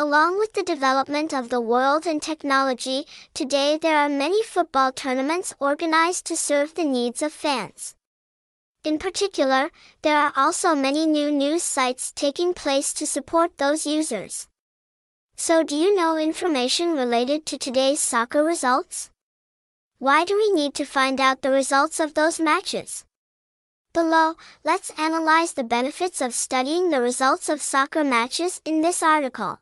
Along with the development of the world and technology, today there are many football tournaments organized to serve the needs of fans. In particular, there are also many new news sites taking place to support those users. So do you know information related to today's soccer results? Why do we need to find out the results of those matches? Below, let's analyze the benefits of studying the results of soccer matches in this article.